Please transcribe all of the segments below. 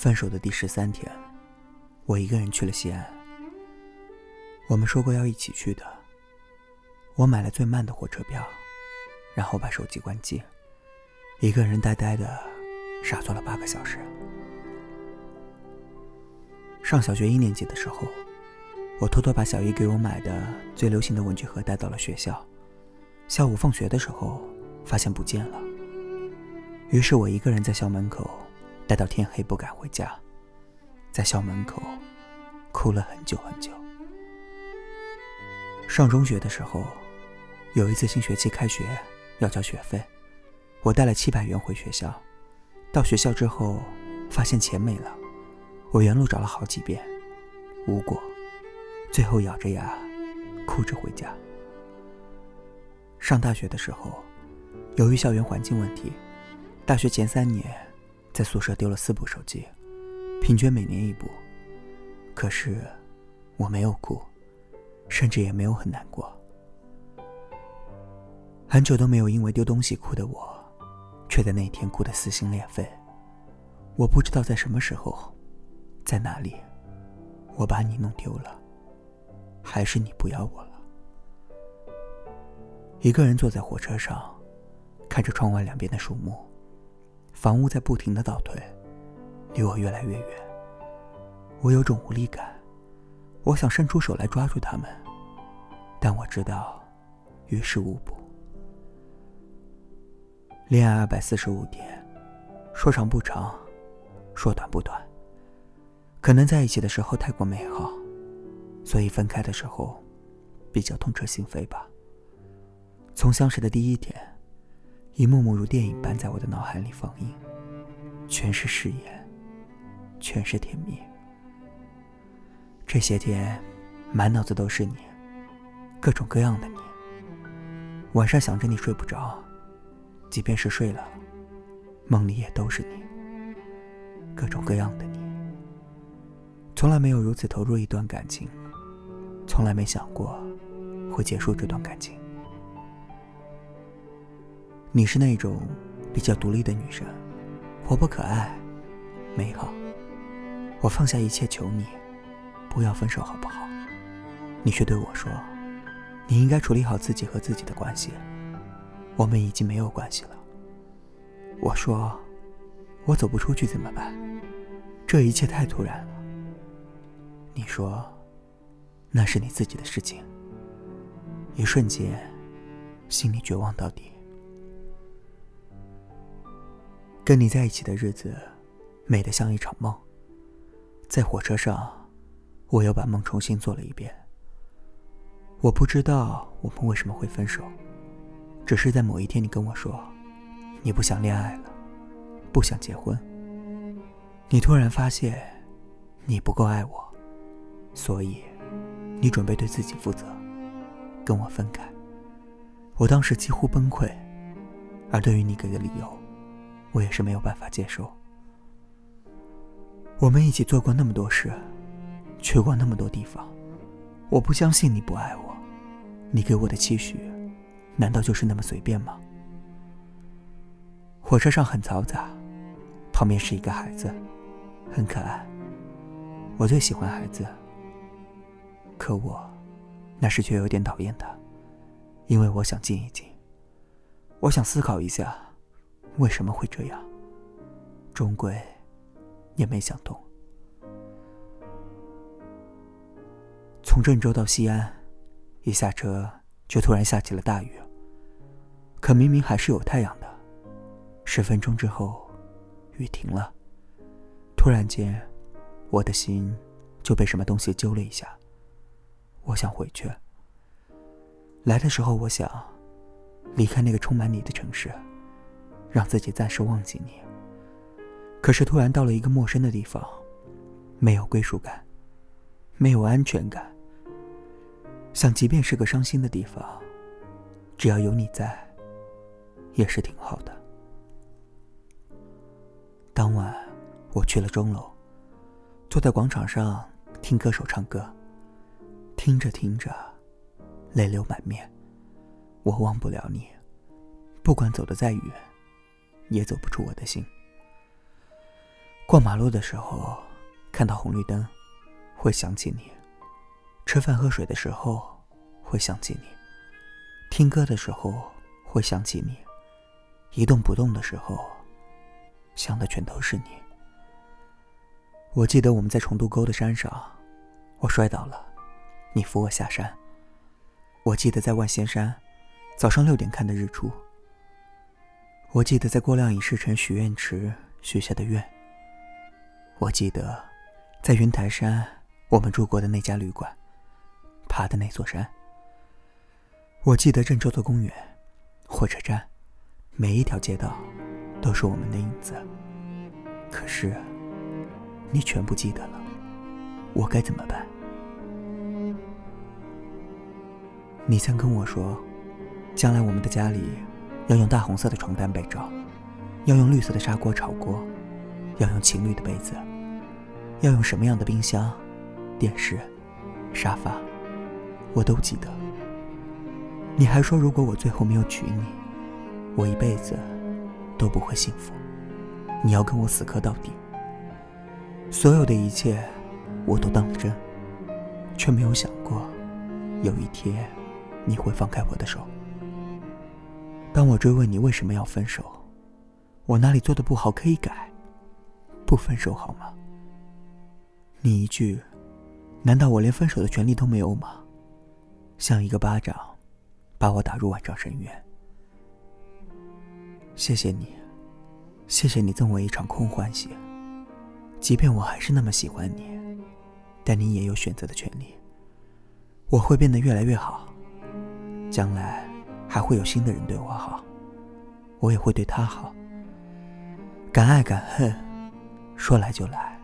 分手的第十三天，我一个人去了西安。我们说过要一起去的。我买了最慢的火车票，然后把手机关机，一个人呆呆的傻坐了八个小时。上小学一年级的时候，我偷偷把小姨给我买的最流行的文具盒带到了学校。下午放学的时候，发现不见了。于是我一个人在校门口。待到天黑不敢回家，在校门口哭了很久很久。上中学的时候，有一次新学期开学要交学费，我带了七百元回学校。到学校之后，发现钱没了，我原路找了好几遍，无果，最后咬着牙哭着回家。上大学的时候，由于校园环境问题，大学前三年。在宿舍丢了四部手机，平均每年一部。可是我没有哭，甚至也没有很难过。很久都没有因为丢东西哭的我，却在那天哭得撕心裂肺。我不知道在什么时候，在哪里，我把你弄丢了，还是你不要我了？一个人坐在火车上，看着窗外两边的树木。房屋在不停的倒退，离我越来越远。我有种无力感，我想伸出手来抓住他们，但我知道，于事无补。恋爱二百四十五天，说长不长，说短不短。可能在一起的时候太过美好，所以分开的时候，比较痛彻心扉吧。从相识的第一天。一幕幕如电影般在我的脑海里放映，全是誓言，全是甜蜜。这些天，满脑子都是你，各种各样的你。晚上想着你睡不着，即便是睡了，梦里也都是你，各种各样的你。从来没有如此投入一段感情，从来没想过会结束这段感情。你是那种比较独立的女生，活泼可爱，美好。我放下一切求你，不要分手好不好？你却对我说，你应该处理好自己和自己的关系，我们已经没有关系了。我说，我走不出去怎么办？这一切太突然了。你说，那是你自己的事情。一瞬间，心里绝望到底。跟你在一起的日子，美得像一场梦。在火车上，我又把梦重新做了一遍。我不知道我们为什么会分手，只是在某一天，你跟我说，你不想恋爱了，不想结婚。你突然发现，你不够爱我，所以，你准备对自己负责，跟我分开。我当时几乎崩溃，而对于你给的理由。我也是没有办法接受。我们一起做过那么多事，去过那么多地方，我不相信你不爱我。你给我的期许，难道就是那么随便吗？火车上很嘈杂，旁边是一个孩子，很可爱。我最喜欢孩子，可我那时却有点讨厌他，因为我想静一静，我想思考一下。为什么会这样？终归也没想通。从郑州到西安，一下车就突然下起了大雨。可明明还是有太阳的。十分钟之后，雨停了。突然间，我的心就被什么东西揪了一下。我想回去。来的时候，我想离开那个充满你的城市。让自己暂时忘记你。可是突然到了一个陌生的地方，没有归属感，没有安全感。想，即便是个伤心的地方，只要有你在，也是挺好的。当晚，我去了钟楼，坐在广场上听歌手唱歌，听着听着，泪流满面。我忘不了你，不管走得再远。也走不出我的心。过马路的时候，看到红绿灯，会想起你；吃饭喝水的时候，会想起你；听歌的时候，会想起你；一动不动的时候，想的全都是你。我记得我们在重渡沟的山上，我摔倒了，你扶我下山。我记得在万仙山，早上六点看的日出。我记得在郭亮影视城许愿池许下的愿。我记得，在云台山我们住过的那家旅馆，爬的那座山。我记得郑州的公园，火车站，每一条街道，都是我们的影子。可是。你全不记得了，我该怎么办？你曾跟我说，将来我们的家里要用大红色的床单被罩，要用绿色的砂锅炒锅，要用情侣的被子，要用什么样的冰箱、电视、沙发，我都记得。你还说，如果我最后没有娶你，我一辈子都不会幸福，你要跟我死磕到底。所有的一切，我都当了真，却没有想过，有一天你会放开我的手。当我追问你为什么要分手，我哪里做的不好可以改，不分手好吗？你一句，难道我连分手的权利都没有吗？像一个巴掌，把我打入万丈深渊。谢谢你，谢谢你赠我一场空欢喜。即便我还是那么喜欢你，但你也有选择的权利。我会变得越来越好，将来还会有新的人对我好，我也会对他好。敢爱敢恨，说来就来，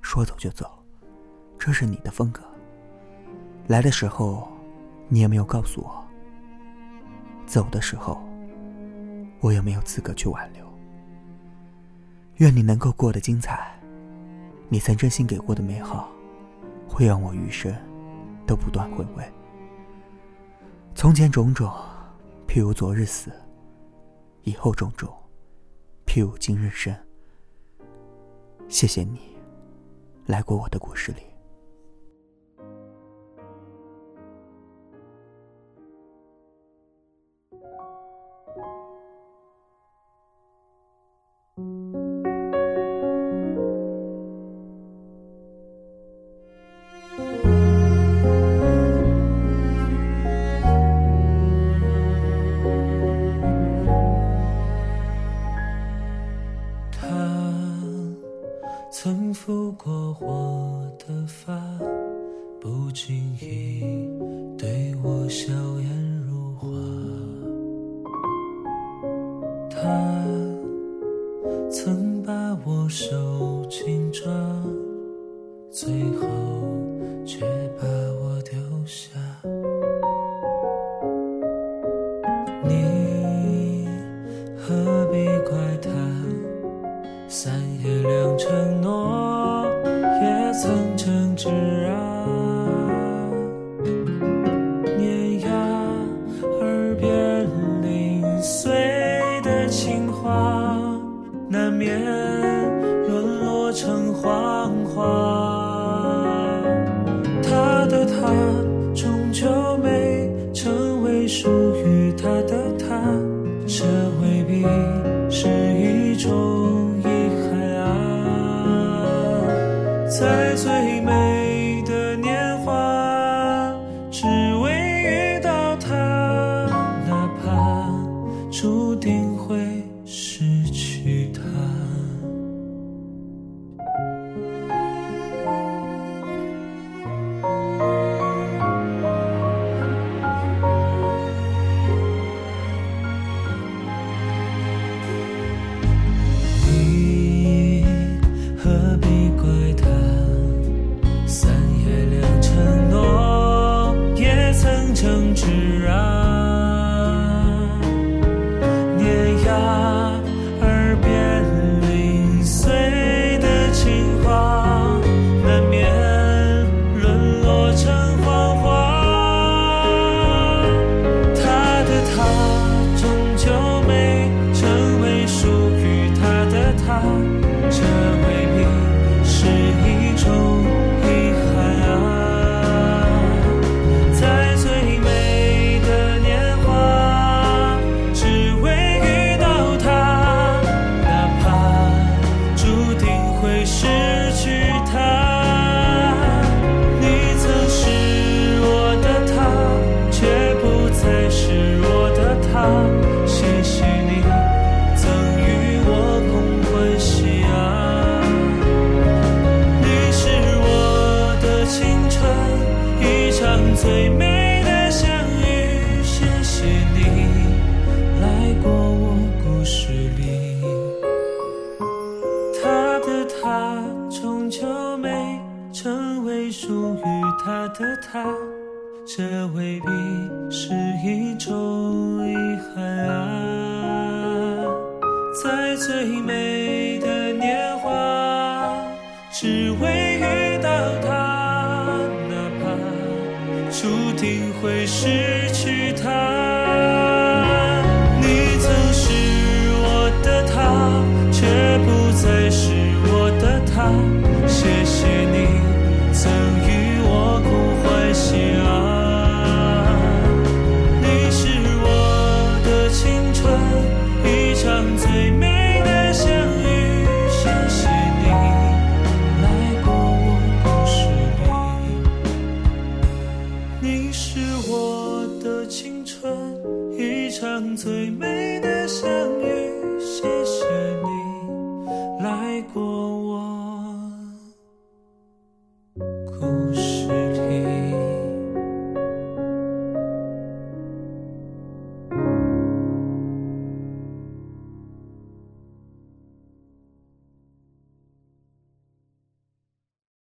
说走就走，这是你的风格。来的时候，你也没有告诉我；走的时候，我也没有资格去挽留。愿你能够过得精彩。你曾真心给过的美好，会让我余生都不断回味。从前种种，譬如昨日死；以后种种，譬如今日生。谢谢你，来过我的故事里。眼，沦落成谎话。他的他终究没成为属于他的他，这未必是一种遗憾啊，在最美的。最美的相遇，谢谢你来过我故事里。他的他终究没成为属于他的他，这未必是一种遗憾啊。在最美的年华，只为。会失去他。美的相遇。